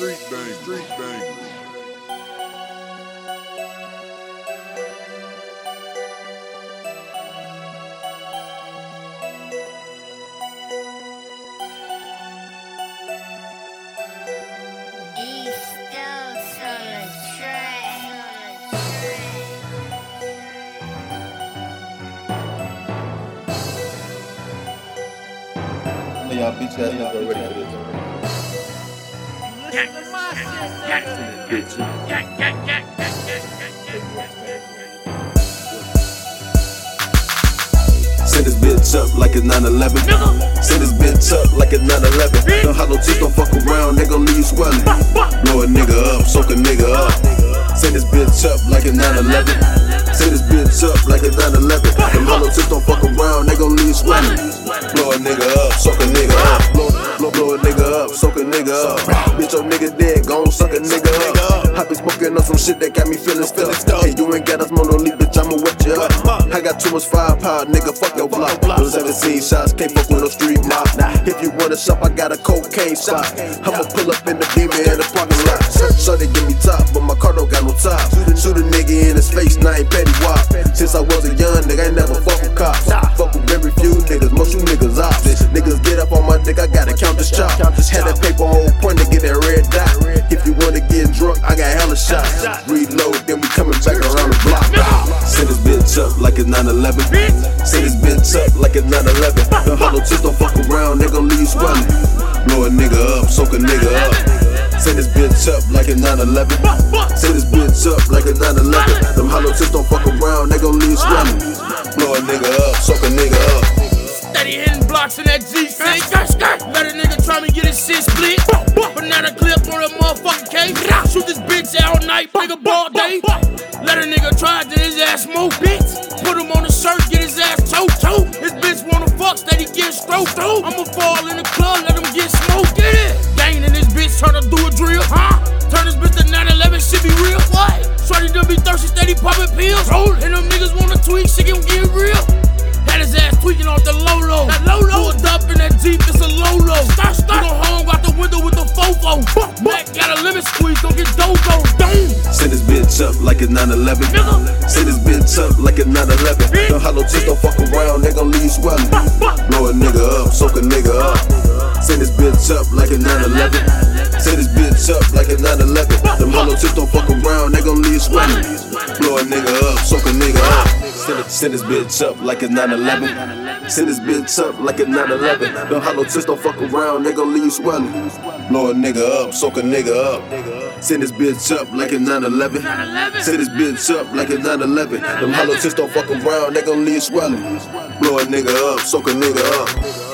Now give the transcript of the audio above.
street bang, street bang. On the track. None y'all bitch ass niggas are ready for this. Send this bitch up like it's 9-11. Send this bitch up like it's 9-11. Don't no teeth, don't fuck around, they gon' leave you swelling. Blow a nigga up, soak a nigga up. Send this bitch up like it's 9-11. Send this bitch up like it's 9-11. Them hollow tips don't fuck around, they gon' leave you swelling. I been smoking on some shit that got me feeling stuck. Hey, you ain't got us mono bitch, I'ma wet you up. I got too much firepower, nigga, fuck your block. Those 17 shots, can't fuck with no street mob. If you wanna shop, I got a cocaine spot. I'ma pull up in the beamer in the parking lot. So they give me top, but my car don't got no top. Shoot a nigga in his face, now ain't Fetty Wap. Since I was a young nigga, I never fuck with cops. Fuck with very few niggas, most you niggas ops. Niggas get up on my dick, I gotta count this chop. Had that paper on point to bitch up like it's 9-11. Send this bitch up like it's 9-11. The hollow tips don't fuck around, they gon' leave you swelling. Blow a nigga up, soak a nigga up. Send this bitch up like it's 9-11. Send this bitch up like it's 9-11. Them hollow tips don't fuck around, they gon' leave you swelling. Blow a nigga up, soak a nigga up. Steady hitting blocks in that G6. Let a nigga try me get his shit split. Banana clip on a motherfucking cake. Shoot this bitch all night, nigga ball day. Let a nigga try to his ass smoke, bitch. Put him on the shirt, get his ass choked, choke. This bitch wanna fuck, steady get stroked, through. I'ma fall in the club, let him get smoked, get it. Gang in this bitch, try to do a drill, huh? Turn this bitch to 911, shit be real. What? Shorty done be thirsty, steady popping pills. Roll, and them niggas wanna tweak, shit can get real. Had his ass tweaking off the low low. That low low. Pulled up in that Jeep, it's a low low. With the got a limit squeeze, don't get dogo. Dang. Send this bitch up like it's 9-11. Send this bitch up like it's 9-11. The hollow tips don't fuck around, they gon' leave you swelling. Blow a nigga up, soak a nigga up. Send this bitch up like it's 9-11. Send this bitch up like it's 9-11. Them hollow tips don't fuck around, they gon' leave you swelling. Blow a nigga up, soak a nigga up. Send, this bitch up like it's 9-11. Send this bitch up like it's 9-11. Them hollow tips don't fuck around, they gon' leave you swelling. Blow a nigga up, soak a nigga up. Send this bitch up like it's 9-11. Send this bitch up like it's 9-11. Them hollow tips don't fuck around, they gon' leave you swelling. Blow a nigga up, soak a nigga up.